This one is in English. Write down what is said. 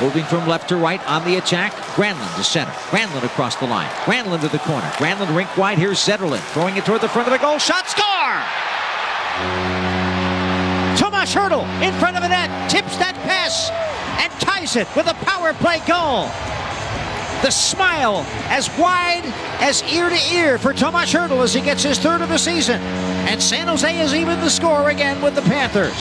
Moving from left to right on the attack. Granlund to center. Granlund across the line. Granlund to the corner. Granlund rink wide. Here's Zetterlund throwing it toward the front of the goal. Shot score! Tomas Hertl in front of the net tips that pass and ties it with a power play goal. The smile as wide as ear to ear for Tomas Hertl as he gets his third of the season. And San Jose is even the score again with the Panthers.